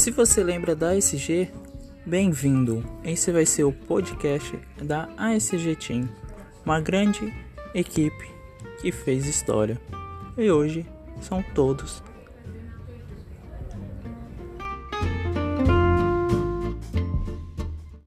Se você lembra da ASG, bem-vindo. Esse vai ser o podcast da ASG Team, uma grande equipe que fez história. E hoje são todos